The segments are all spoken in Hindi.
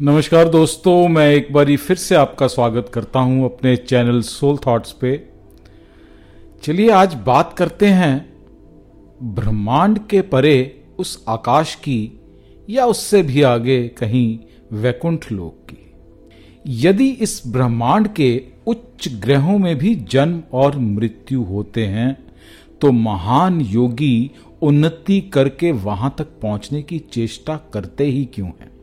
नमस्कार दोस्तों, मैं एक बारी फिर से आपका स्वागत करता हूँ अपने चैनल सोल थॉट्स पे। चलिए आज बात करते हैं, ब्रह्मांड के परे उस आकाश की या उससे भी आगे कहीं वैकुंठ लोक की। यदि इस ब्रह्मांड के उच्च ग्रहों में भी जन्म और मृत्यु होते हैं तो महान योगी उन्नति करके वहाँ तक पहुँचने की चेष्टा करते ही क्यों हैं?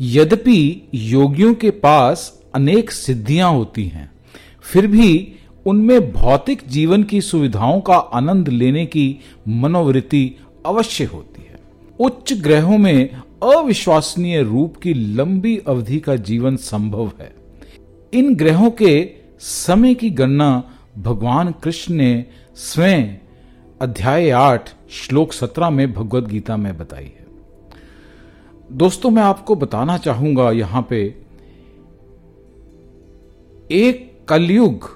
यद्यपि योगियों के पास अनेक सिद्धियाँ होती हैं, फिर भी उनमें भौतिक जीवन की सुविधाओं का आनंद लेने की मनोवृत्ति अवश्य होती है। उच्च ग्रहों में अविश्वसनीय रूप की लंबी अवधि का जीवन संभव है। इन ग्रहों के समय की गणना भगवान कृष्ण ने स्वयं अध्याय आठ, श्लोक सत्रह में भगवत गीता में बताई है। दोस्तों, मैं आपको बताना चाहूँगा यहाँ पे एक कलयुग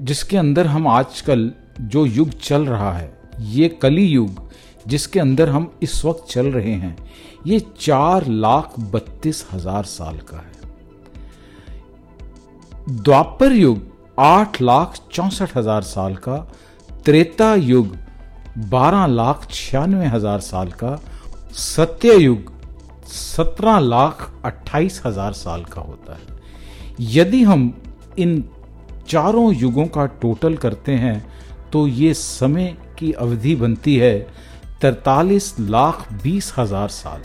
जिसके अंदर हम आजकल जो युग चल रहा है, ये कली युग जिसके अंदर हम इस वक्त चल रहे हैं, ये चार लाख बत्तीस हज़ार साल का है। द्वापर युग आठ लाख चौसठ हज़ार साल का, त्रेता युग बारह लाख छियानवे हज़ार साल का, सत्य युग सत्रह लाख अट्ठाईस हज़ार साल का होता है। यदि हम इन चारों युगों का टोटल करते हैं तो ये समय की अवधि बनती है तरतालीस लाख बीस हज़ार साल।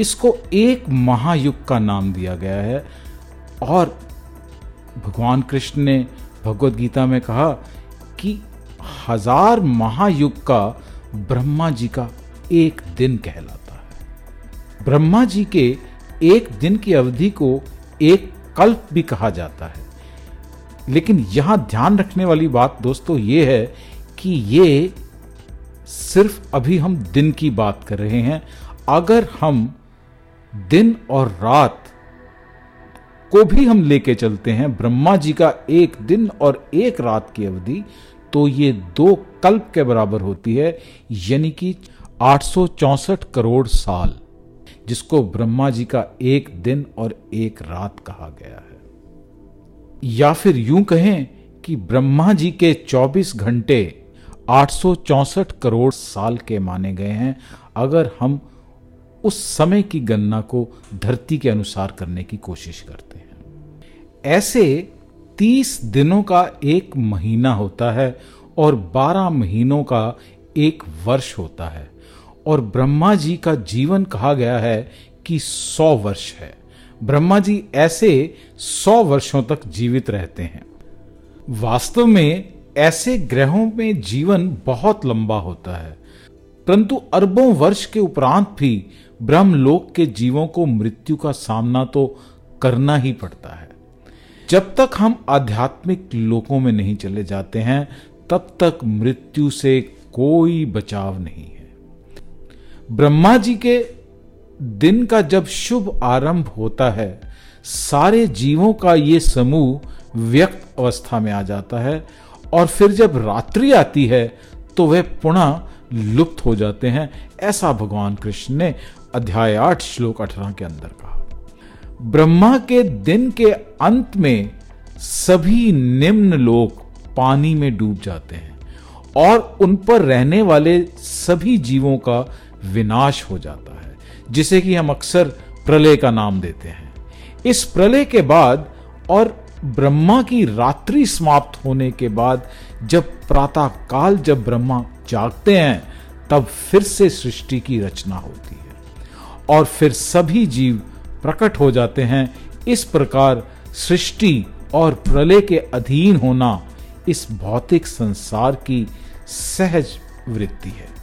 इसको एक महायुग का नाम दिया गया है, और भगवान कृष्ण ने भगवत गीता में कहा कि हज़ार महायुग का ब्रह्मा जी का एक दिन कहलाता ब्रह्मा जी के एक दिन की अवधि को एक कल्प भी कहा जाता है। लेकिन यहाँ ध्यान रखने वाली बात दोस्तों ये है कि ये सिर्फ़ अभी हम दिन की बात कर रहे हैं। अगर हम दिन और रात को भी हम लेके चलते हैं, ब्रह्मा जी का एक दिन और एक रात की अवधि तो ये दो कल्प के बराबर होती है, यानी कि आठ करोड़ साल। जिसको ब्रह्मा जी का एक दिन और एक रात कहा गया है। या फिर यूँ कहें कि ब्रह्मा जी के 24 घंटे आठ करोड़ साल के माने गए हैं, अगर हम उस समय की गणना को धरती के अनुसार करने की कोशिश करते हैं। ऐसे 30 दिनों का एक महीना होता है और 12 महीनों का एक वर्ष होता है। और ब्रह्मा जी का जीवन कहा गया है कि सौ वर्ष है। ब्रह्मा जी ऐसे सौ वर्षों तक जीवित रहते हैं। वास्तव में ऐसे ग्रहों में जीवन बहुत लंबा होता है। परंतु अरबों वर्ष के उपरांत भी ब्रह्मलोक के जीवों को मृत्यु का सामना तो करना ही पड़ता है। जब तक हम आध्यात्मिक लोकों में नहीं चले जाते हैं, तब तक मृत्यु से कोई बचाव नहीं है। ब्रह्मा जी के दिन का जब शुभ आरंभ होता है, सारे जीवों का ये समूह व्यक्त अवस्था में आ जाता है और फिर जब रात्रि आती है तो वह पुनः लुप्त हो जाते हैं, ऐसा भगवान कृष्ण ने अध्याय आठ श्लोक अठारह के अंदर कहा। ब्रह्मा के दिन के अंत में सभी निम्न लोग पानी में डूब जाते हैं और उन पर रहने वाले सभी जीवों का विनाश हो जाता है, जिसे कि हम अक्सर प्रलय का नाम देते हैं। इस प्रलय के बाद और ब्रह्मा की रात्रि समाप्त होने के बाद, जब प्रातः काल जब ब्रह्मा जागते हैं, तब फिर से सृष्टि की रचना होती है और फिर सभी जीव प्रकट हो जाते हैं। इस प्रकार सृष्टि और प्रलय के अधीन होना इस भौतिक संसार की सहज वृत्ति है।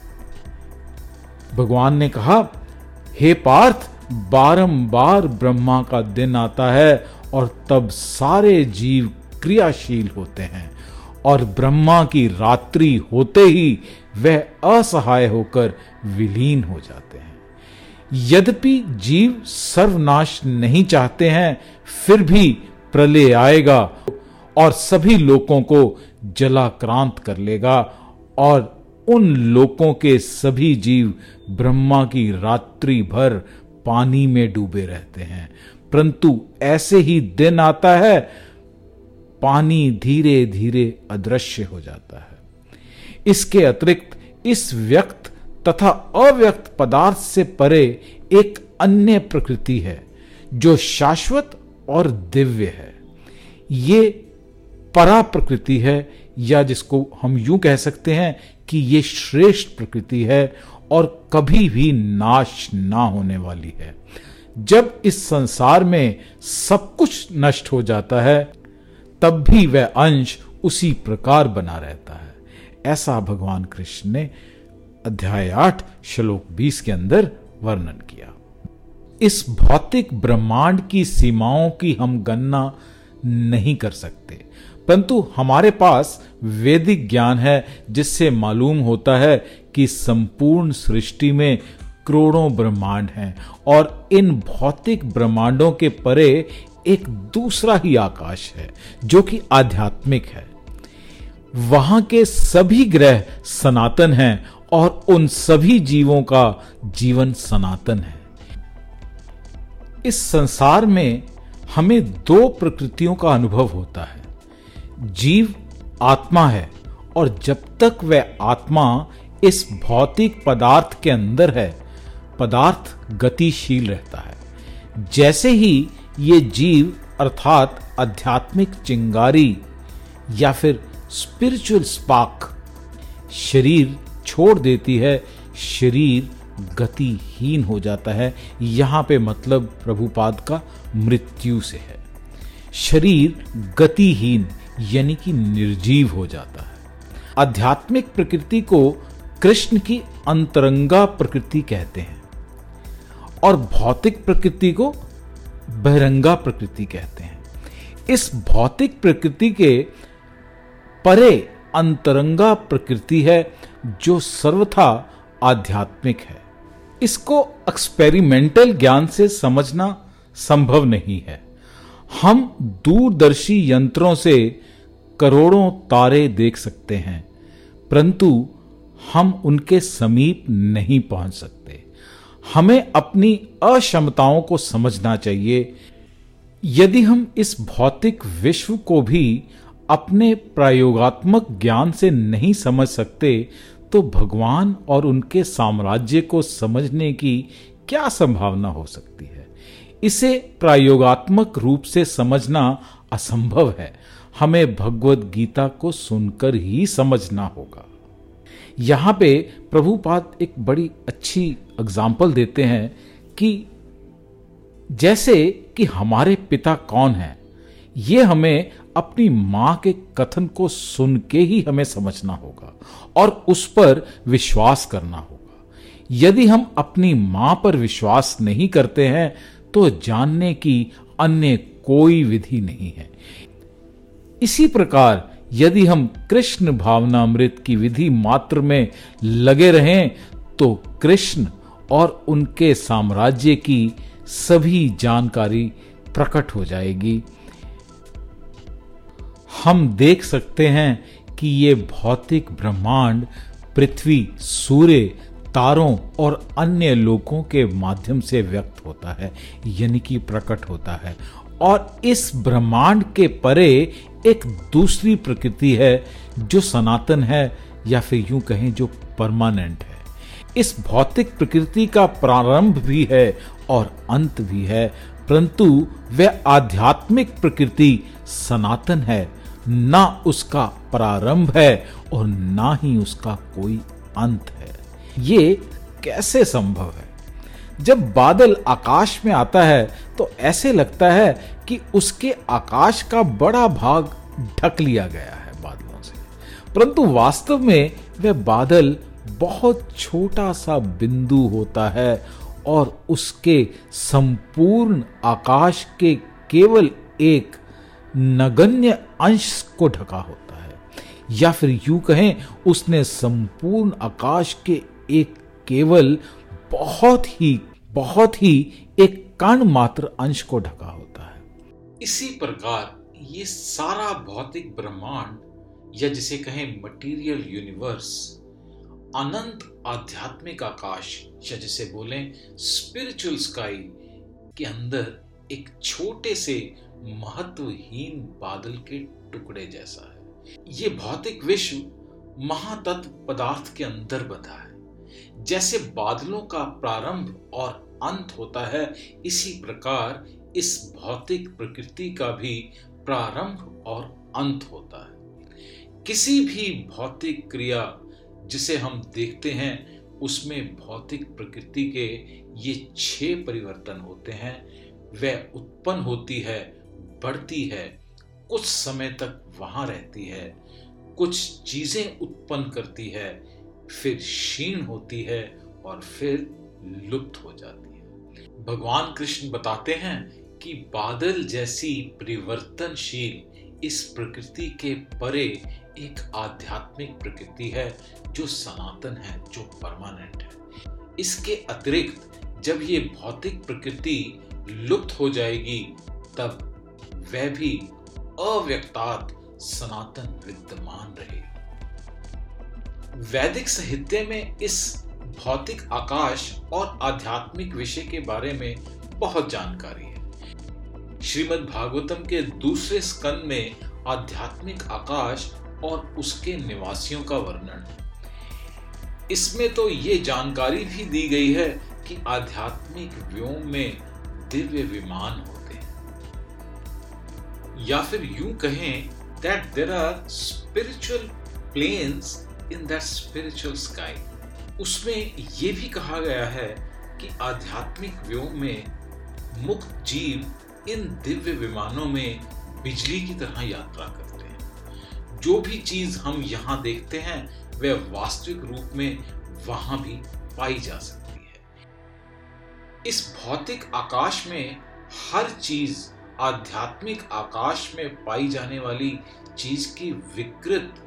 भगवान ने कहा, हे पार्थ, बारंबार ब्रह्मा का दिन आता है और तब सारे जीव क्रियाशील होते हैं और ब्रह्मा की रात्रि होते ही वह असहाय होकर विलीन हो जाते हैं। यद्यपि जीव सर्वनाश नहीं चाहते हैं, फिर भी प्रलय आएगा और सभी लोगों को जलाक्रांत कर लेगा और उन लोकों के सभी जीव ब्रह्मा की रात्रि भर पानी में डूबे रहते हैं। परंतु ऐसे ही दिन आता है, पानी धीरे धीरे अदृश्य हो जाता है। इसके अतिरिक्त इस व्यक्त तथा अव्यक्त पदार्थ से परे एक अन्य प्रकृति है, जो शाश्वत और दिव्य है। ये परा प्रकृति है, या जिसको हम यूँ कह सकते हैं कि ये श्रेष्ठ प्रकृति है और कभी भी नाश ना होने वाली है। जब इस संसार में सब कुछ नष्ट हो जाता है, तब भी वह अंश उसी प्रकार बना रहता है। ऐसा भगवान कृष्ण ने अध्याय आठ, श्लोक बीस के अंदर वर्णन किया। इस भौतिक ब्रह्मांड की सीमाओं की हम गणना नहीं कर सकते। परंतु हमारे पास वैदिक ज्ञान है, जिससे मालूम होता है कि संपूर्ण सृष्टि में करोड़ों ब्रह्मांड हैं और इन भौतिक ब्रह्मांडों के परे एक दूसरा ही आकाश है, जो कि आध्यात्मिक है। वहाँ के सभी ग्रह सनातन हैं और उन सभी जीवों का जीवन सनातन है। इस संसार में हमें दो प्रकृतियों का अनुभव होता है। जीव आत्मा है और जब तक वह आत्मा इस भौतिक पदार्थ के अंदर है, पदार्थ गतिशील रहता है। जैसे ही ये जीव, अर्थात आध्यात्मिक चिंगारी या फिर स्पिरिचुअल स्पार्क शरीर छोड़ देती है, शरीर गतिहीन हो जाता है। यहाँ पे मतलब प्रभुपाद का मृत्यु से है। शरीर गतिहीन, यानी कि निर्जीव हो जाता है। आध्यात्मिक प्रकृति को कृष्ण की अंतरंगा प्रकृति कहते हैं और भौतिक प्रकृति को बहरंगा प्रकृति कहते हैं। इस भौतिक प्रकृति के परे अंतरंगा प्रकृति है जो सर्वथा आध्यात्मिक है। इसको एक्सपेरिमेंटल ज्ञान से समझना संभव नहीं है। हम दूरदर्शी यंत्रों से करोड़ों तारे देख सकते हैं, परंतु हम उनके समीप नहीं पहुँच सकते। हमें अपनी अक्षमताओं को समझना चाहिए। यदि हम इस भौतिक विश्व को भी अपने प्रयोगात्मक ज्ञान से नहीं समझ सकते तो भगवान और उनके साम्राज्य को समझने की क्या संभावना हो सकती है? इसे प्रायोगात्मक रूप से समझना असंभव है। हमें भगवत गीता को सुनकर ही समझना होगा। यहाँ पे प्रभुपाद एक बड़ी अच्छी एग्ज़ाम्पल देते हैं कि जैसे कि हमारे पिता कौन है, ये हमें अपनी माँ के कथन को सुन के ही हमें समझना होगा और उस पर विश्वास करना होगा। यदि हम अपनी माँ पर विश्वास नहीं करते हैं तो जानने की अन्य कोई विधि नहीं है। इसी प्रकार, यदि हम कृष्ण भावनामृत की विधि मात्र में लगे रहें तो कृष्ण और उनके साम्राज्य की सभी जानकारी प्रकट हो जाएगी। हम देख सकते हैं कि ये भौतिक ब्रह्मांड, पृथ्वी, सूर्य तारों और अन्य लोगों के माध्यम से व्यक्त होता है, यानी कि प्रकट होता है। और इस ब्रह्मांड के परे एक दूसरी प्रकृति है, जो सनातन है, या फिर यूँ कहें जो परमानेंट है। इस भौतिक प्रकृति का प्रारंभ भी है और अंत भी है, परंतु वह आध्यात्मिक प्रकृति सनातन है। ना उसका प्रारंभ है और ना ही उसका कोई अंत है। ये कैसे संभव है? जब बादल आकाश में आता है तो ऐसे लगता है कि उसके आकाश का बड़ा भाग ढक लिया गया है बादलों से। परंतु वास्तव में वह बादल बहुत छोटा सा बिंदु होता है और उसके संपूर्ण आकाश के केवल एक नगण्य अंश को ढका होता है। या फिर यूँ कहें, उसने संपूर्ण आकाश के एक केवल बहुत ही बहुत ही एक कण मात्र अंश को ढका होता है। इसी प्रकार ये सारा भौतिक ब्रह्मांड, या जिसे कहें मटेरियल यूनिवर्स अनंत आध्यात्मिक आकाश, या जिसे बोलें स्पिरिचुअल स्काई के अंदर एक छोटे से महत्वहीन बादल के टुकड़े जैसा है। ये भौतिक विश्व महातत्व पदार्थ के अंदर बंधा है। जैसे बादलों का प्रारंभ और अंत होता है, इसी प्रकार इस भौतिक प्रकृति का भी प्रारंभ और अंत होता है। किसी भी भौतिक क्रिया जिसे हम देखते हैं, उसमें भौतिक प्रकृति के ये छह परिवर्तन होते हैं। वह उत्पन्न होती है, बढ़ती है, कुछ समय तक वहाँ रहती है, कुछ चीज़ें उत्पन्न करती है फिर क्षीण होती है और फिर लुप्त हो जाती है। भगवान कृष्ण बताते हैं कि बादल जैसी परिवर्तनशील इस प्रकृति के परे एक आध्यात्मिक प्रकृति है जो सनातन है, जो परमानेंट है। इसके अतिरिक्त जब ये भौतिक प्रकृति लुप्त हो जाएगी, तब वह भी अव्यक्तात् सनातन विद्यमान रहे वैदिक साहित्य में इस भौतिक आकाश और आध्यात्मिक विषय के बारे में बहुत जानकारी है। श्रीमद् भागवतम के दूसरे स्कंद में आध्यात्मिक आकाश और उसके निवासियों का वर्णन। इसमें तो ये जानकारी भी दी गई है कि आध्यात्मिक व्योम में दिव्य विमान होते हैं। या फिर यूँ कहें that there are spiritual planes in that spiritual sky उसमें ये भी कहा गया है कि आध्यात्मिक व्योम में मुक्त जीव इन दिव्य विमानों में बिजली की तरह यात्रा करते हैं। जो भी चीज़ हम यहाँ देखते हैं, वह वास्तविक रूप में वहाँ भी पाई जा सकती है। इस भौतिक आकाश में हर चीज़ आध्यात्मिक आकाश में पाई जाने वाली चीज़ की विकृत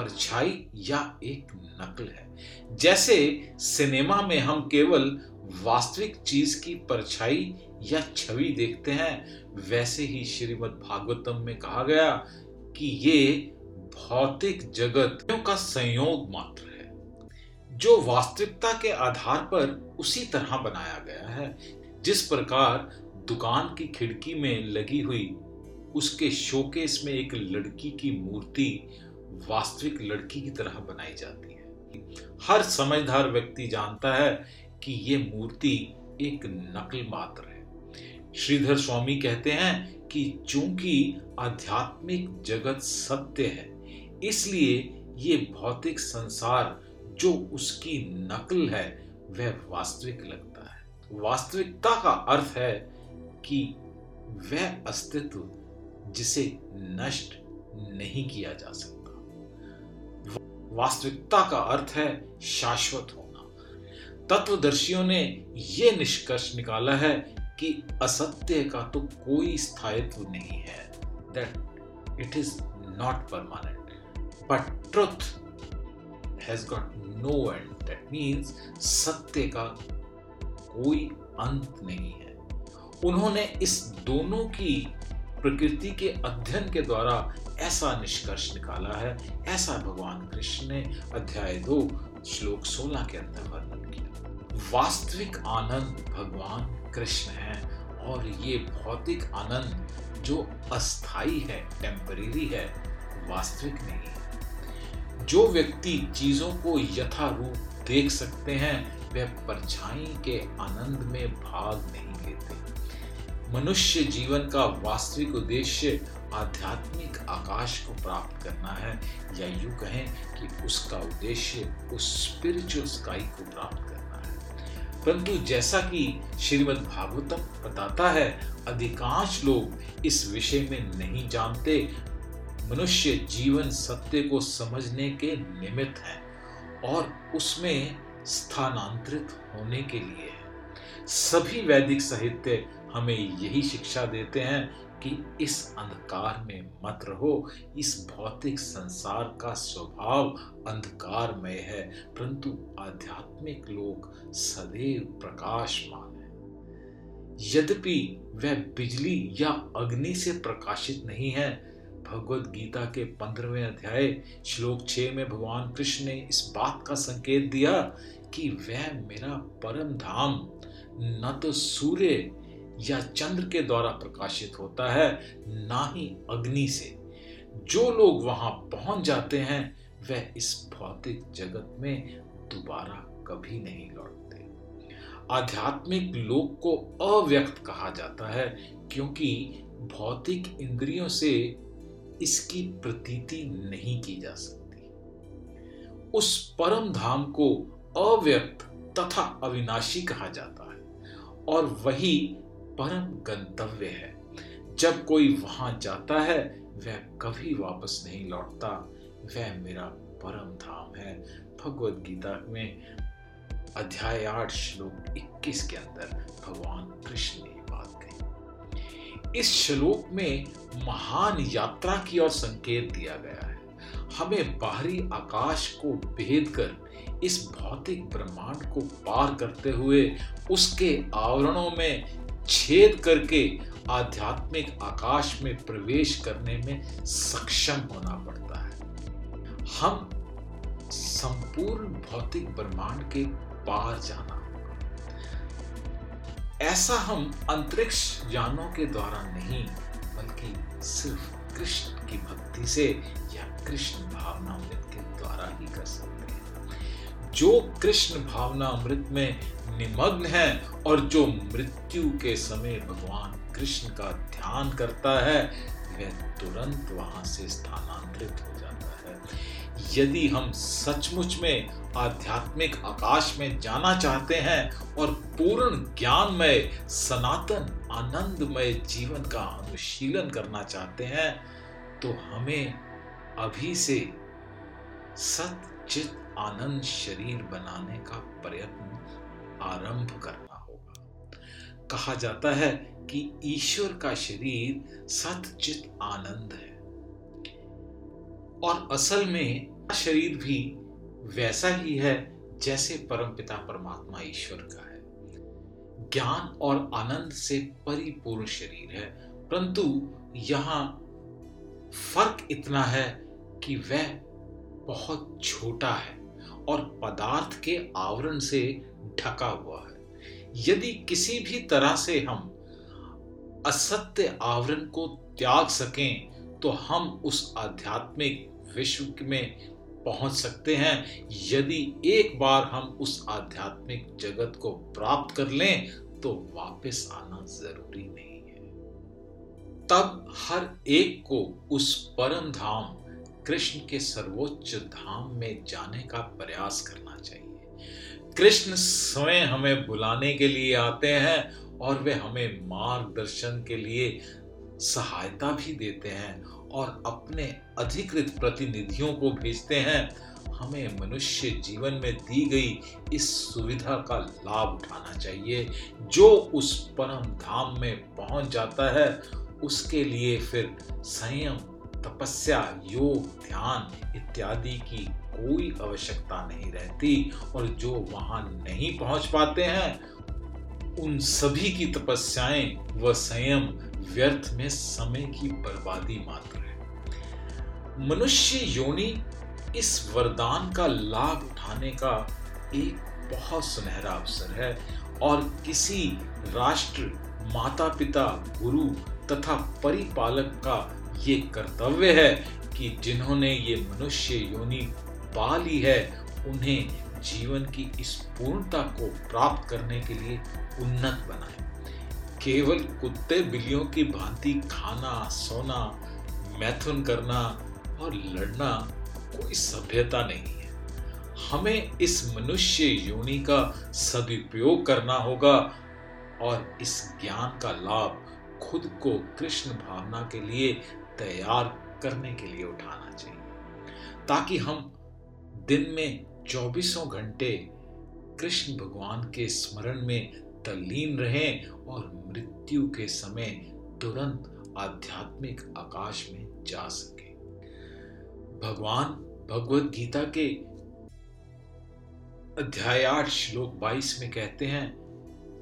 परछाई या एक नकल है। जैसे सिनेमा में हम केवल वास्तविक चीज़ की परछाई या छवि देखते हैं, वैसे ही श्रीमद् भागवतम में कहा गया कि ये भौतिक जगत का संयोग मात्र है, जो वास्तविकता के आधार पर उसी तरह बनाया गया है। जिस प्रकार दुकान की खिड़की में लगी हुई, उसके शोकेस में एक लड़की की मूर्ति वास्तविक लड़की की तरह बनाई जाती है। हर समझदार व्यक्ति जानता है कि यह मूर्ति एक नकल मात्र है। श्रीधर स्वामी कहते हैं कि चूँकि आध्यात्मिक जगत सत्य है, इसलिए ये भौतिक संसार जो उसकी नकल है, वह वास्तविक लगता है। वास्तविकता का अर्थ है कि वह अस्तित्व जिसे नष्ट नहीं किया जा सकता। वास्तविकता का अर्थ है शाश्वत होना। तत्वदर्शियों ने यह निष्कर्ष निकाला है कि असत्य का तो कोई स्थायित्व नहीं है। That it is not permanent but truth has got no end that means सत्य का कोई अंत नहीं है। उन्होंने इस दोनों की प्रकृति के अध्ययन के द्वारा ऐसा निष्कर्ष निकाला है, ऐसा भगवान कृष्ण ने अध्याय दो, श्लोक 16 के अंदर वर्णन किया। वास्तविक आनंद भगवान कृष्ण है और ये भौतिक आनंद जो अस्थाई है टेम्परेरी है, वास्तविक नहीं है। जो व्यक्ति चीज़ों को यथा रूप देख सकते हैं, वह परछाई के आनंद में भाग नहीं लेते। मनुष्य जीवन का वास्तविक उद्देश्य आध्यात्मिक आकाश को प्राप्त करना है, या यूँ कहें कि उसका उद्देश्य उस स्पिरिचुअल स्काई को प्राप्त करना है। परंतु जैसा कि श्रीमद् भागवतम बताता है, अधिकांश लोग इस विषय में नहीं जानते मनुष्य जीवन सत्य को समझने के निमित्त है और उसमें स्थानांतरित होने के लिए सभी वैदिक साहित्य हमें यही शिक्षा देते हैं कि इस अंधकार में मत रहो। इस भौतिक संसार का स्वभाव अंधकारमय है, परंतु आध्यात्मिक लोग सदैव प्रकाशमान है। यद्यपि वह बिजली या अग्नि से प्रकाशित नहीं है भगवत गीता के पंद्रहवें अध्याय, श्लोक छह में भगवान कृष्ण ने इस बात का संकेत दिया कि वह मेरा परम धाम, न तो सूर्य या चंद्र के द्वारा प्रकाशित होता है, ना ही अग्नि से। जो लोग वहाँ पहुँच जाते हैं, वह इस भौतिक जगत में दोबारा कभी नहीं लौटते। आध्यात्मिक लोक को अव्यक्त कहा जाता है, क्योंकि भौतिक इंद्रियों से इसकी प्रतीति नहीं की जा सकती। उस परम धाम को अव्यक्त तथा अविनाशी कहा जाता है, और वही परम गंतव्य है। जब कोई वहाँ जाता है, वह कभी वापस नहीं लौटता। वह मेरा परम धाम है। भगवत गीता में अध्याय आठ, श्लोक 21 के अंदर भगवान कृष्ण ने बात कही। इस श्लोक में महान यात्रा की ओर संकेत दिया गया है। हमें बाहरी आकाश को भेद कर, इस भौतिक ब्रह्मांड को पार करते हुए उसके आवरणों में छेद करके आध्यात्मिक आकाश में प्रवेश करने में सक्षम होना पड़ता है। हम संपूर्ण भौतिक ब्रह्मांड के पार जाना। ऐसा हम अंतरिक्ष यानों के द्वारा नहीं, बल्कि सिर्फ़ कृष्ण की भक्ति से या कृष्ण भावना के द्वारा ही कर सकते हैं। जो कृष्ण भावना अमृत में निमग्न है और जो मृत्यु के समय भगवान कृष्ण का ध्यान करता है, वह तुरंत वहाँ से स्थानांतरित हो जाता है। यदि हम सचमुच में आध्यात्मिक आकाश में जाना चाहते हैं और पूर्ण ज्ञानमय, सनातन, आनंदमय जीवन का अनुशीलन करना चाहते हैं तो हमें अभी से सचित आनंद शरीर बनाने का प्रयत्न आरंभ करना होगा। कहा जाता है कि ईश्वर का शरीर सतचित आनंद है। और असल में शरीर भी वैसा ही है जैसे परमपिता परमात्मा ईश्वर का है। ज्ञान और आनंद से परिपूर्ण शरीर है, परंतु यहाँ फ़र्क इतना है कि वह बहुत छोटा है। और पदार्थ के आवरण से ढका हुआ है। यदि किसी भी तरह से हम असत्य आवरण को त्याग सकें तो हम उस आध्यात्मिक विश्व में पहुँच सकते हैं। यदि एक बार हम उस आध्यात्मिक जगत को प्राप्त कर लें तो वापस आना ज़रूरी नहीं है। तब हर एक को उस परम धाम कृष्ण के सर्वोच्च धाम में जाने का प्रयास करना चाहिए। कृष्ण स्वयं हमें बुलाने के लिए आते हैं और वे हमें मार्गदर्शन के लिए सहायता भी देते हैं और अपने अधिकृत प्रतिनिधियों को भेजते हैं। हमें मनुष्य जीवन में दी गई इस सुविधा का लाभ उठाना चाहिए। जो उस परम धाम में पहुँच जाता है, उसके लिए फिर संयम तपस्या, योग, ध्यान इत्यादि की कोई आवश्यकता नहीं रहती और जो वहाँ नहीं पहुँच पाते हैं, उन सभी की तपस्याएँ व संयम व्यर्थ में समय की बर्बादी मात्र है। मनुष्य योनि इस वरदान का लाभ उठाने का एक बहुत सुनहरा अवसर है और किसी राष्ट्र माता पिता गुरु तथा परिपालक का ये कर्तव्य है कि जिन्होंने ये मनुष्य योनि पा ली है, उन्हें जीवन की इस पूर्णता को प्राप्त करने के लिए उन्नत बनाए। केवल कुत्ते, बिल्लियों की भांति खाना, सोना, मैथुन करना और लड़ना कोई सभ्यता नहीं है। हमें इस मनुष्य योनि का सदुपयोग करना होगा और इस ज्ञान का लाभ खुद को कृष्ण भावना के लिए तैयार करने के लिए उठाना चाहिए, ताकि हम दिन में चौबीसों घंटे कृष्ण भगवान के स्मरण में तल्लीन रहें और मृत्यु के समय तुरंत आध्यात्मिक आकाश में जा सके। भगवान भगवत गीता के अध्याय आठ, श्लोक बाईस में कहते हैं,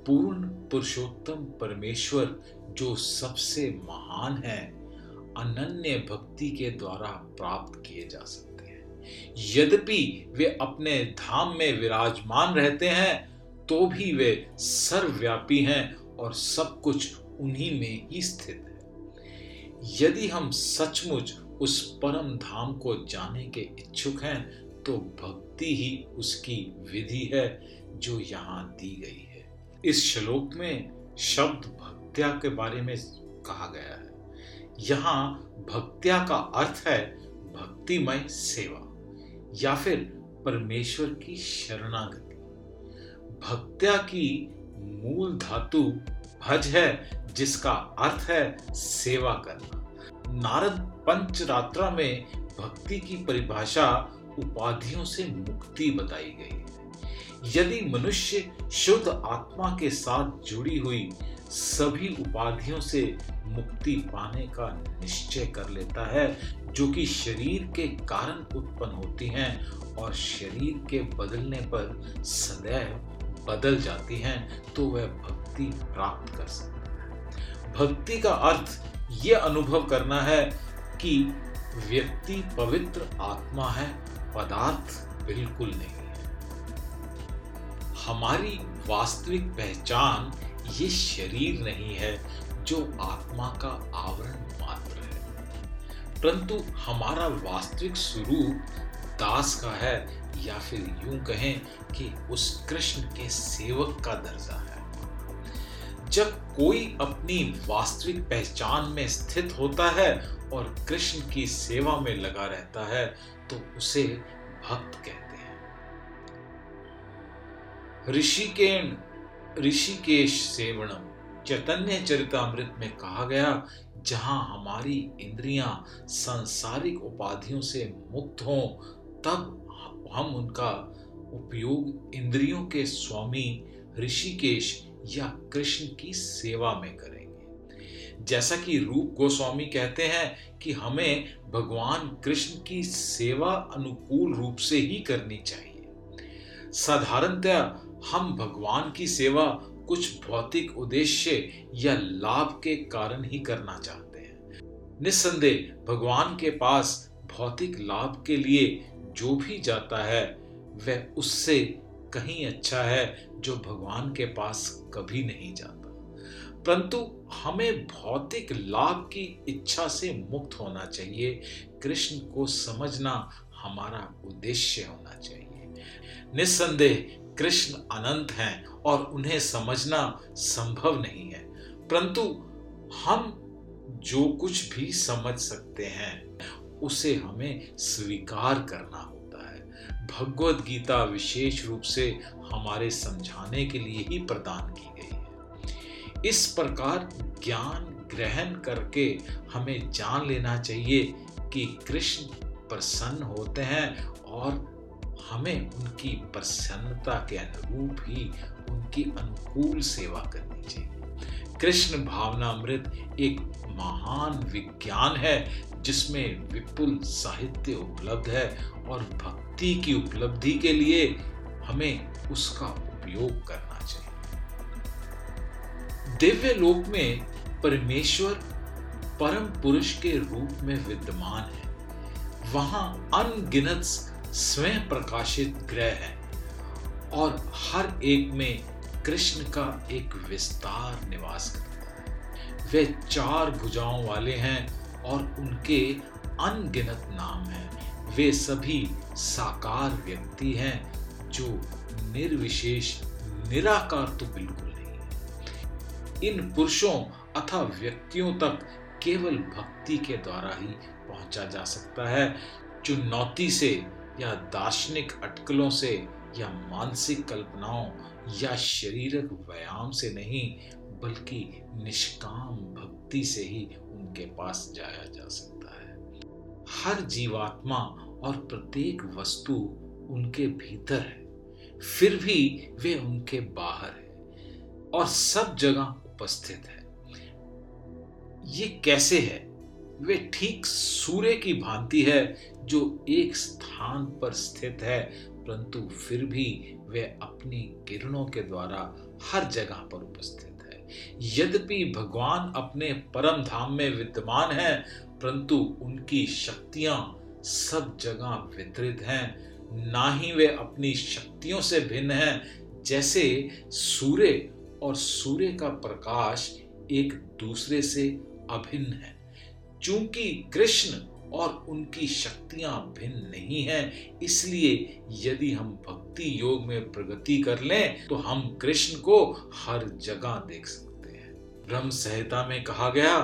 पूर्ण पुरुषोत्तम परमेश्वर जो सबसे महान है अनन्य भक्ति के द्वारा प्राप्त किए जा सकते हैं। यद्यपि वे अपने धाम में विराजमान रहते हैं तो भी वे सर्वव्यापी हैं और सब कुछ उन्हीं में ही स्थित है। यदि हम सचमुच उस परम धाम को जाने के इच्छुक हैं तो भक्ति ही उसकी विधि है जो यहाँ दी गई है। इस श्लोक में शब्द भक्त्या के बारे में कहा गया है। यहाँ भक्त्या का अर्थ है भक्तिमय सेवा, या फिर परमेश्वर की शरणागति। भक्त्या की मूल धातु भज है, जिसका अर्थ है सेवा करना। नारद पंचरात्रा में भक्ति की परिभाषा उपाधियों से मुक्ति बताई गई है। यदि मनुष्य शुद्ध आत्मा के साथ जुड़ी हुई सभी उपाधियों से मुक्ति पाने का निश्चय कर लेता है, जो कि शरीर के कारण उत्पन्न होती हैं और शरीर के बदलने पर सदैव बदल जाती हैं तो वह भक्ति प्राप्त कर सकता है। भक्ति का अर्थ यह अनुभव करना है कि व्यक्ति पवित्र आत्मा है, पदार्थ बिल्कुल नहीं है। हमारी वास्तविक पहचान ये शरीर नहीं है जो आत्मा का आवरण मात्र है। परंतु हमारा वास्तविक स्वरूप दास का है, या फिर यूँ कहें कि उस कृष्ण के सेवक का दर्जा है। जब कोई अपनी वास्तविक पहचान में स्थित होता है और कृष्ण की सेवा में लगा रहता है तो उसे भक्त कहते हैं। ऋषिकेण ऋषिकेश सेवणम चैतन्य चरितमृत में कहा गया, जहाँ हमारी इंद्रियाँ सांसारिक उपाधियों से मुक्त हों, तब हम उनका उपयोग इंद्रियों के स्वामी ऋषिकेश या कृष्ण की सेवा में करेंगे। जैसा कि रूप गोस्वामी कहते हैं कि हमें भगवान कृष्ण की सेवा अनुकूल रूप से ही करनी चाहिए। साधारणतया हम भगवान की सेवा कुछ भौतिक उद्देश्य या लाभ के कारण ही करना चाहते हैं। निस्संदेह भगवान के पास भौतिक लाभ के लिए जो भी जाता है, वह उससे कहीं अच्छा है जो भगवान के पास कभी नहीं जाता। परंतु हमें भौतिक लाभ की इच्छा से मुक्त होना चाहिए। कृष्ण को समझना हमारा उद्देश्य होना चाहिए। निस्संदेह कृष्ण अनंत हैं और उन्हें समझना संभव नहीं है। परंतु हम जो कुछ भी समझ सकते हैं, उसे हमें स्वीकार करना होता है। भगवत गीता विशेष रूप से हमारे समझाने के लिए ही प्रदान की गई है। इस प्रकार ज्ञान ग्रहण करके हमें जान लेना चाहिए कि कृष्ण प्रसन्न होते हैं और हमें उनकी प्रसन्नता के अनुरूप ही उनकी अनुकूल सेवा करनी चाहिए। कृष्ण भावनामृत एक महान विज्ञान है, जिसमें विपुल साहित्य उपलब्ध है और भक्ति की उपलब्धि के लिए हमें उसका उपयोग करना चाहिए। दिव्य लोक में परमेश्वर परम पुरुष के रूप में विद्यमान है। वहाँ अनगिनत स्वयं प्रकाशित ग्रह है। और हर एक में कृष्ण का एक विस्तार निवास करता है। वे चार भुजाओं वाले हैं और उनके अनगिनत नाम हैं। वे सभी साकार व्यक्ति हैं, जो निर्विशेष, निराकार तो बिल्कुल नहीं है। इन पुरुषों अथवा व्यक्तियों तक केवल भक्ति के द्वारा ही पहुँचा जा सकता है चुनौती से या दार्शनिक अटकलों से, या मानसिक कल्पनाओं, या शारीरिक व्यायाम से नहीं, बल्कि निष्काम भक्ति से ही उनके पास जाया जा सकता है। हर जीवात्मा और प्रत्येक वस्तु उनके भीतर है, फिर भी वे उनके बाहर है, और सब जगह उपस्थित है। ये कैसे है? वे ठीक सूर्य की भांति है, जो एक स्थान पर स्थित है। परंतु फिर भी वे अपनी किरणों के द्वारा हर जगह पर उपस्थित है। यद्यपि भगवान अपने परम धाम में विद्यमान है, परंतु उनकी शक्तियाँ सब जगह वितरित हैं। ना ही वे अपनी शक्तियों से भिन्न हैं, जैसे सूर्य और सूर्य का प्रकाश एक दूसरे से अभिन्न है। चूँकि कृष्ण और उनकी शक्तियाँ भिन्न नहीं हैं, इसलिए यदि हम भक्ति योग में प्रगति कर लें तो हम कृष्ण को हर जगह देख सकते हैं। ब्रह्म संहिता में कहा गया,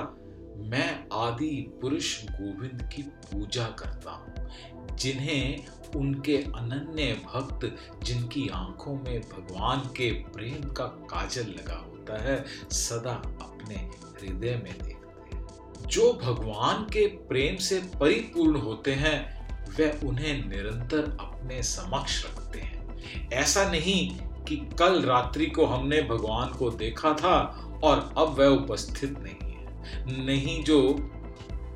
मैं आदि पुरुष गोविंद की पूजा करता हूँ, जिन्हें उनके अनन्य भक्त, जिनकी आँखों में भगवान के प्रेम का काजल लगा होता है, सदा अपने हृदय में देखते हैं जो भगवान के प्रेम से परिपूर्ण होते हैं वह उन्हें निरंतर अपने समक्ष रखते हैं। ऐसा नहीं कि कल रात्रि को हमने भगवान को देखा था और अब वह उपस्थित नहीं है। नहीं जो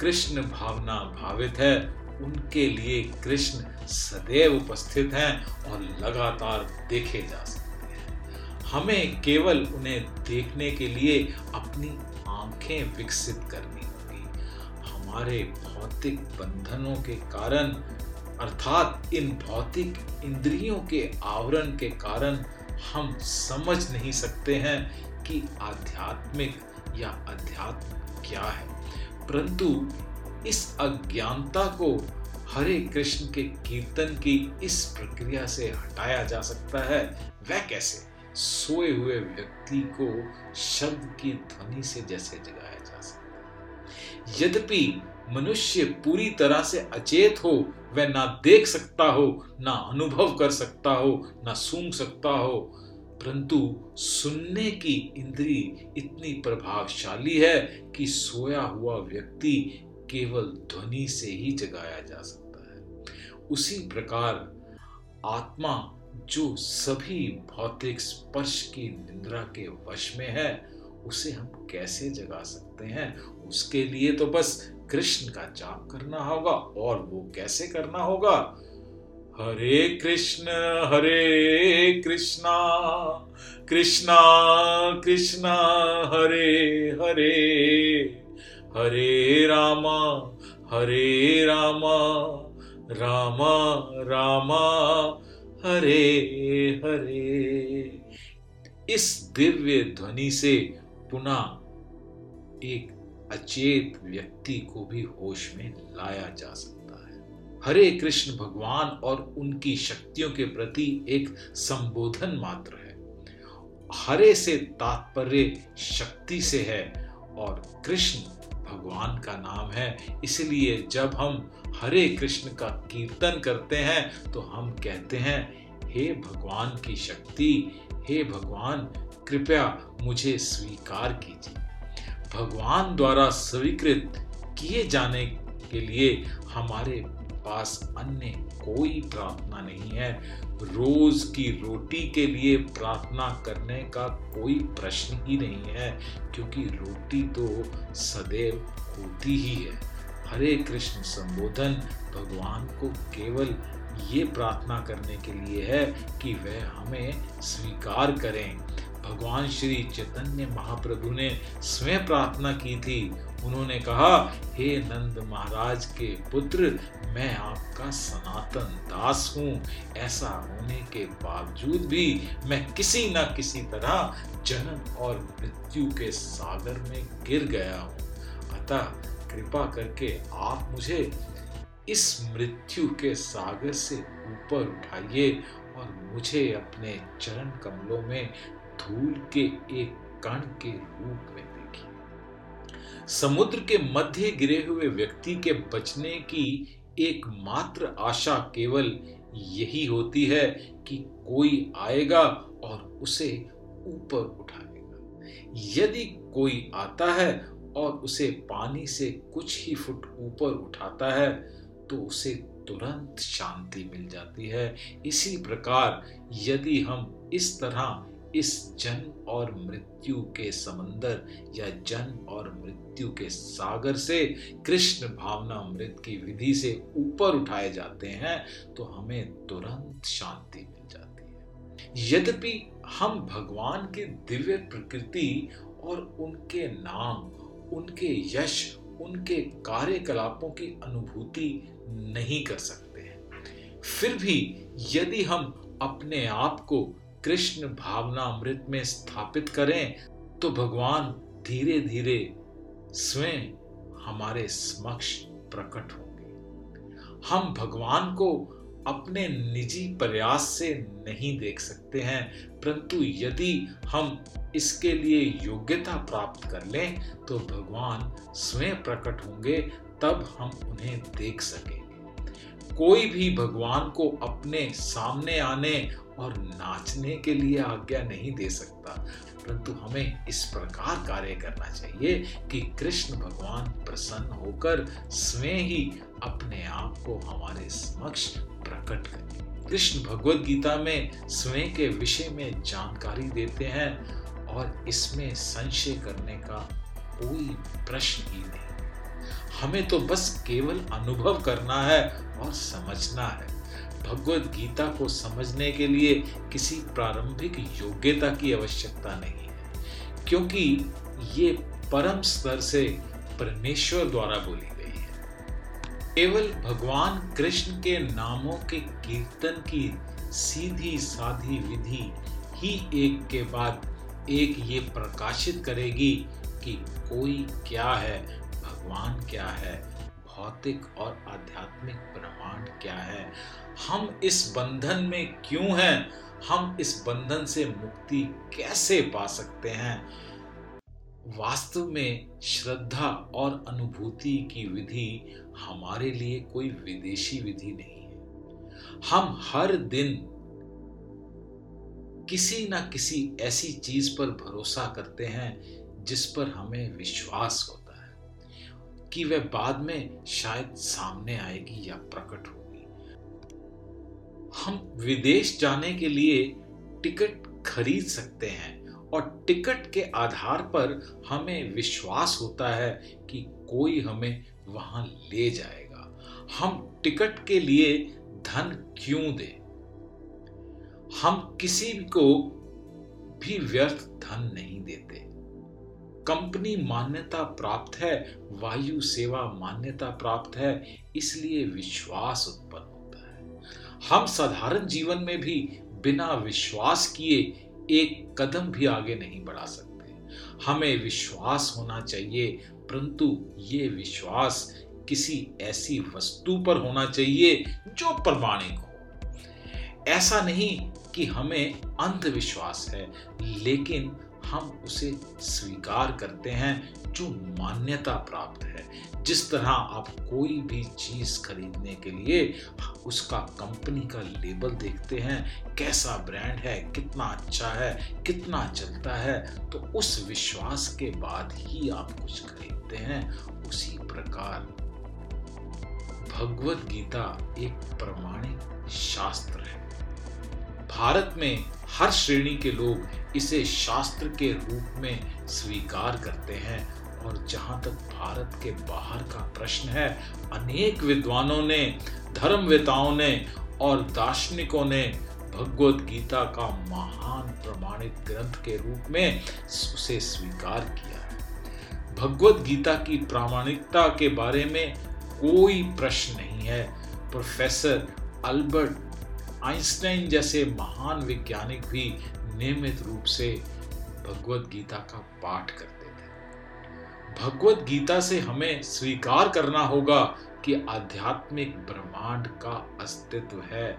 कृष्ण भावना भावित है, उनके लिए कृष्ण सदैव उपस्थित हैं और लगातार देखे जा सकते हैं। हमें केवल उन्हें देखने के लिए अपनी आँखें विकसित करनी हमारे भौतिक बंधनों के कारण, अर्थात इन भौतिक इंद्रियों के आवरण के कारण, हम समझ नहीं सकते हैं कि आध्यात्मिक या अध्यात्म क्या है। परंतु इस अज्ञानता को हरे कृष्ण के कीर्तन की इस प्रक्रिया से हटाया जा सकता है। वह कैसे? सोए हुए व्यक्ति को शब्द की ध्वनि से जैसे जगाया यद्यपि मनुष्य पूरी तरह से अचेत हो, वह ना देख सकता हो, ना अनुभव कर सकता हो, ना सूंघ सकता हो, परंतु सुनने की इंद्री इतनी प्रभावशाली है कि सोया हुआ व्यक्ति केवल ध्वनि से ही जगाया जा सकता है। उसी प्रकार आत्मा जो सभी भौतिक स्पर्श की निंद्रा के वश में है, उसे हम कैसे जगा सकते हैं? उसके लिए तो बस कृष्ण का जाप करना होगा और वो कैसे करना होगा? हरे कृष्ण, हरे कृष्णा कृष्णा कृष्णा, हरे हरे हरे रामा हरे रामा रामा रामा, हरे हरे। इस दिव्य ध्वनि से पुनः एक अचेत व्यक्ति को भी होश में लाया जा सकता है। हरे कृष्ण भगवान और उनकी शक्तियों के प्रति एक संबोधन मात्र है। हरे से तात्पर्य शक्ति से है और कृष्ण भगवान का नाम है। इसलिए जब हम हरे कृष्ण का कीर्तन करते हैं तो हम कहते हैं, हे भगवान की शक्ति, हे भगवान, कृपया मुझे स्वीकार कीजिए। भगवान द्वारा स्वीकृत किए जाने के लिए हमारे पास अन्य कोई प्रार्थना नहीं है। रोज की रोटी के लिए प्रार्थना करने का कोई प्रश्न ही नहीं है, क्योंकि रोटी तो सदैव होती ही है। हरे कृष्ण संबोधन भगवान को केवल ये प्रार्थना करने के लिए है कि वह हमें स्वीकार करें। भगवान श्री चैतन्य महाप्रभु ने स्वयं प्रार्थना की थी। उन्होंने कहा, हे नंद महाराज के पुत्र, मैं आपका सनातन दास हूँ। ऐसा होने के बावजूद भी मैं किसी न किसी तरह जन्म और मृत्यु के सागर में गिर गया हूँ। अतः कृपा करके आप मुझे इस मृत्यु के सागर से ऊपर उठाइए और मुझे अपने चरण कमलों में धूल के एक कण के रूप में देखी। समुद्र के मध्य गिरे हुए व्यक्ति के बचने की एकमात्र आशा केवल यही होती है कि कोई आएगा और उसे ऊपर उठाएगा यदि कोई आता है और उसे पानी से कुछ ही फुट ऊपर उठाता है तो उसे तुरंत शांति मिल जाती है। इसी प्रकार यदि हम इस तरह इस जन्म और मृत्यु के समंदर या जन्म और मृत्यु के सागर से कृष्ण भावना मृत की विधि से ऊपर उठाए जाते हैं तो हमें तुरंत शांति मिल जाती है। यद्यपि हम भगवान की दिव्य प्रकृति और उनके नाम, उनके यश, उनके कार्यकलापों की अनुभूति नहीं कर सकते हैं। फिर भी यदि हम अपने आप को कृष्ण भावना अमृत में स्थापित करें तो भगवान धीरे धीरे स्वयं हमारे समक्ष प्रकट होंगे। हम भगवान को अपने निजी प्रयास से नहीं देख सकते हैं, परंतु यदि हम इसके लिए योग्यता प्राप्त कर लें तो भगवान स्वयं प्रकट होंगे, तब हम उन्हें देख सकेंगे कोई भी भगवान को अपने सामने आने और नाचने के लिए आज्ञा नहीं दे सकता। परंतु हमें इस प्रकार कार्य करना चाहिए कि कृष्ण भगवान प्रसन्न होकर स्वयं ही अपने आप को हमारे समक्ष प्रकट करें। कृष्ण भगवत गीता में स्वयं के विषय में जानकारी देते हैं और इसमें संशय करने का कोई प्रश्न ही नहीं। हमें तो बस केवल अनुभव करना है और समझना है। भगवत गीता को समझने के लिए किसी प्रारंभिक योग्यता की आवश्यकता नहीं है, क्योंकि ये परम स्तर से परमेश्वर द्वारा बोली गई है। केवल भगवान कृष्ण के नामों के कीर्तन की सीधी साधी विधि ही एक के बाद एक ये प्रकाशित करेगी कि कोई क्या है भगवान क्या है? भौतिक और आध्यात्मिक ब्रह्मांड क्या है? हम इस बंधन में क्यों हैं? हम इस बंधन से मुक्ति कैसे पा सकते हैं? वास्तव में श्रद्धा और अनुभूति की विधि हमारे लिए कोई विदेशी विधि नहीं है। हम हर दिन किसी ना किसी ऐसी चीज़ पर भरोसा करते हैं जिस पर हमें विश्वास है। कि वह बाद में शायद सामने आएगी या प्रकट होगी। हम विदेश जाने के लिए टिकट खरीद सकते हैं और टिकट के आधार पर हमें विश्वास होता है कि कोई हमें वहाँ ले जाएगा। हम टिकट के लिए धन क्यों दें? हम किसी को भी व्यर्थ धन नहीं देते। कंपनी मान्यता प्राप्त है, वायु सेवा मान्यता प्राप्त है, इसलिए विश्वास उत्पन्न होता है। हम साधारण जीवन में भी बिना विश्वास किए एक कदम भी आगे नहीं बढ़ा सकते। हमें विश्वास होना चाहिए, परंतु ये विश्वास किसी ऐसी वस्तु पर होना चाहिए जो प्रमाणिक हो। ऐसा नहीं कि हमें अंधविश्वास है, लेकिन हम उसे स्वीकार करते हैं, जो मान्यता प्राप्त है। जिस तरह आप कोई भी चीज़ खरीदने के लिए उसका कंपनी का लेबल देखते हैं, कैसा ब्रांड है, कितना अच्छा है, कितना चलता है तो उस विश्वास के बाद ही आप कुछ खरीदते हैं। उसी प्रकार भगवत गीता एक प्रमाणिक शास्त्र है। भारत में हर श्रेणी के लोग इसे शास्त्र के रूप में स्वीकार करते हैं। और जहाँ तक भारत के बाहर का प्रश्न है, अनेक विद्वानों ने, धर्मवेताओं ने और दार्शनिकों ने भगवत गीता का महान प्रमाणित ग्रंथ के रूप में उसे स्वीकार किया। है भगवत गीता की प्रामाणिकता के बारे में कोई प्रश्न नहीं है। प्रोफेसर अल्बर्ट आइंस्टाइन जैसे महान वैज्ञानिक भी नियमित रूप से भगवत गीता का पाठ करते थे। भगवत गीता से हमें स्वीकार करना होगा कि आध्यात्मिक ब्रह्मांड का अस्तित्व है,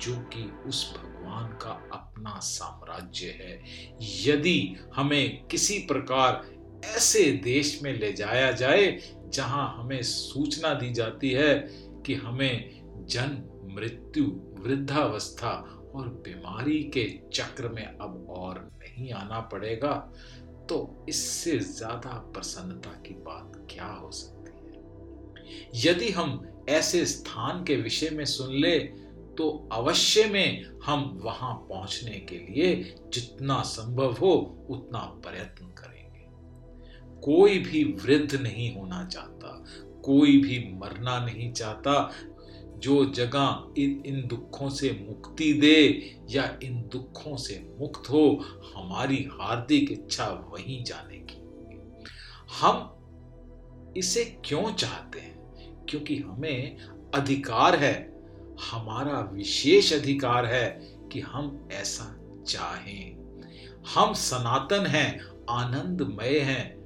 जो कि उस भगवान का अपना साम्राज्य है। यदि हमें किसी प्रकार ऐसे देश में ले जाया जाए, जहाँ हमें सूचना दी जाती है कि हमें जन्म, मृत्यु वृद्धावस्था और बीमारी के चक्र में अब और नहीं आना पड़ेगा तो इससे ज़्यादा प्रसन्नता की बात क्या हो सकती है? यदि हम ऐसे स्थान के विषय में सुन ले तो अवश्य में हम वहाँ पहुँचने के लिए जितना संभव हो उतना प्रयत्न करेंगे। कोई भी वृद्ध नहीं होना चाहता, कोई भी मरना नहीं चाहता जो जगह इन इन दुखों से मुक्ति दे या इन दुखों से मुक्त हो, हमारी हार्दिक इच्छा वहीं जाने की। हम इसे क्यों चाहते हैं? क्योंकि हमें अधिकार है, हमारा विशेष अधिकार है कि हम ऐसा चाहें। हम सनातन हैं, आनंदमय हैं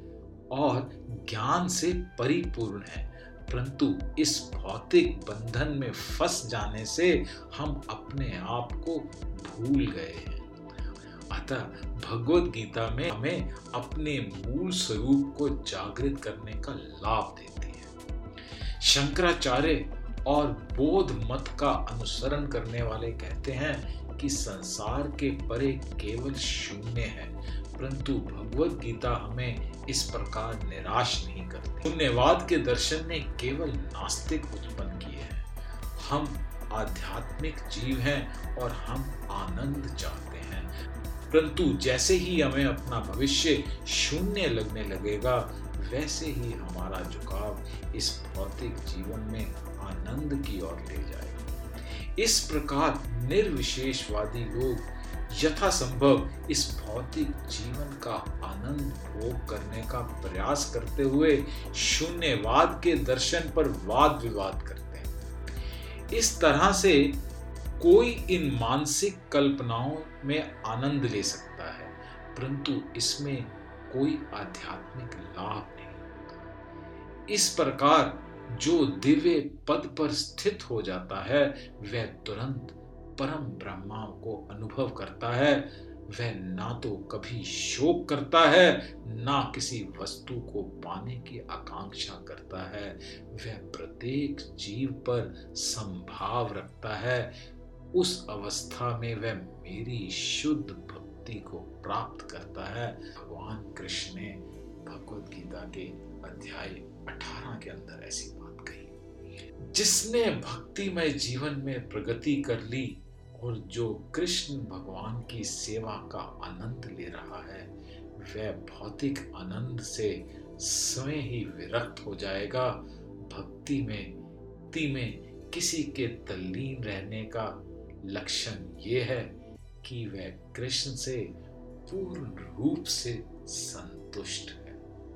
और ज्ञान से परिपूर्ण हैं। परंतु इस भौतिक बंधन में फंस जाने से हम अपने आप को भूल गए हैं। अतः भगवत गीता में हमें अपने मूल स्वरूप को जागृत करने का लाभ देती है। शंकराचार्य और बोध मत का अनुसरण करने वाले कहते हैं कि संसार के परे केवल शून्य है, परंतु भगवत गीता हमें इस प्रकार निराश नहीं शून्यवाद के दर्शन ने केवल नास्तिक उत्पन्न किए हैं। हम आध्यात्मिक जीव हैं और हम आनंद चाहते हैं। परंतु जैसे ही हमें अपना भविष्य शून्य लगने लगेगा, वैसे ही हमारा झुकाव इस भौतिक जीवन में आनंद की ओर ले जाएगा। इस प्रकार निर्विशेषवादी लोग यथासंभव इस भौतिक जीवन का आनंद भोग करने का प्रयास करते हुए शून्यवाद के दर्शन पर वाद विवाद करते हैं। इस तरह से कोई इन मानसिक कल्पनाओं में आनंद ले सकता है, परंतु इसमें कोई आध्यात्मिक लाभ नहीं होता। इस प्रकार जो दिव्य पद पर स्थित हो जाता है, वह तुरंत परम ब्रह्मा को अनुभव करता है, वह ना तो कभी शोक करता है, ना किसी वस्तु को पाने की आकांक्षा करता है। वह प्रत्येक जीव पर संभाव रखता है। उस अवस्था में वह मेरी शुद्ध भक्ति को प्राप्त करता है। भगवान कृष्ण ने भगवत गीता के अध्याय 18 के अंदर ऐसी बात कही। जिसने भक्तिमय जीवन में प्रगति कर ली और जो कृष्ण भगवान की सेवा का आनंद ले रहा है, वह भौतिक आनंद से स्वयं ही विरक्त हो जाएगा। भक्ति में भक्ति में किसी के तल्लीन रहने का लक्षण ये है कि वह कृष्ण से पूर्ण रूप से संतुष्ट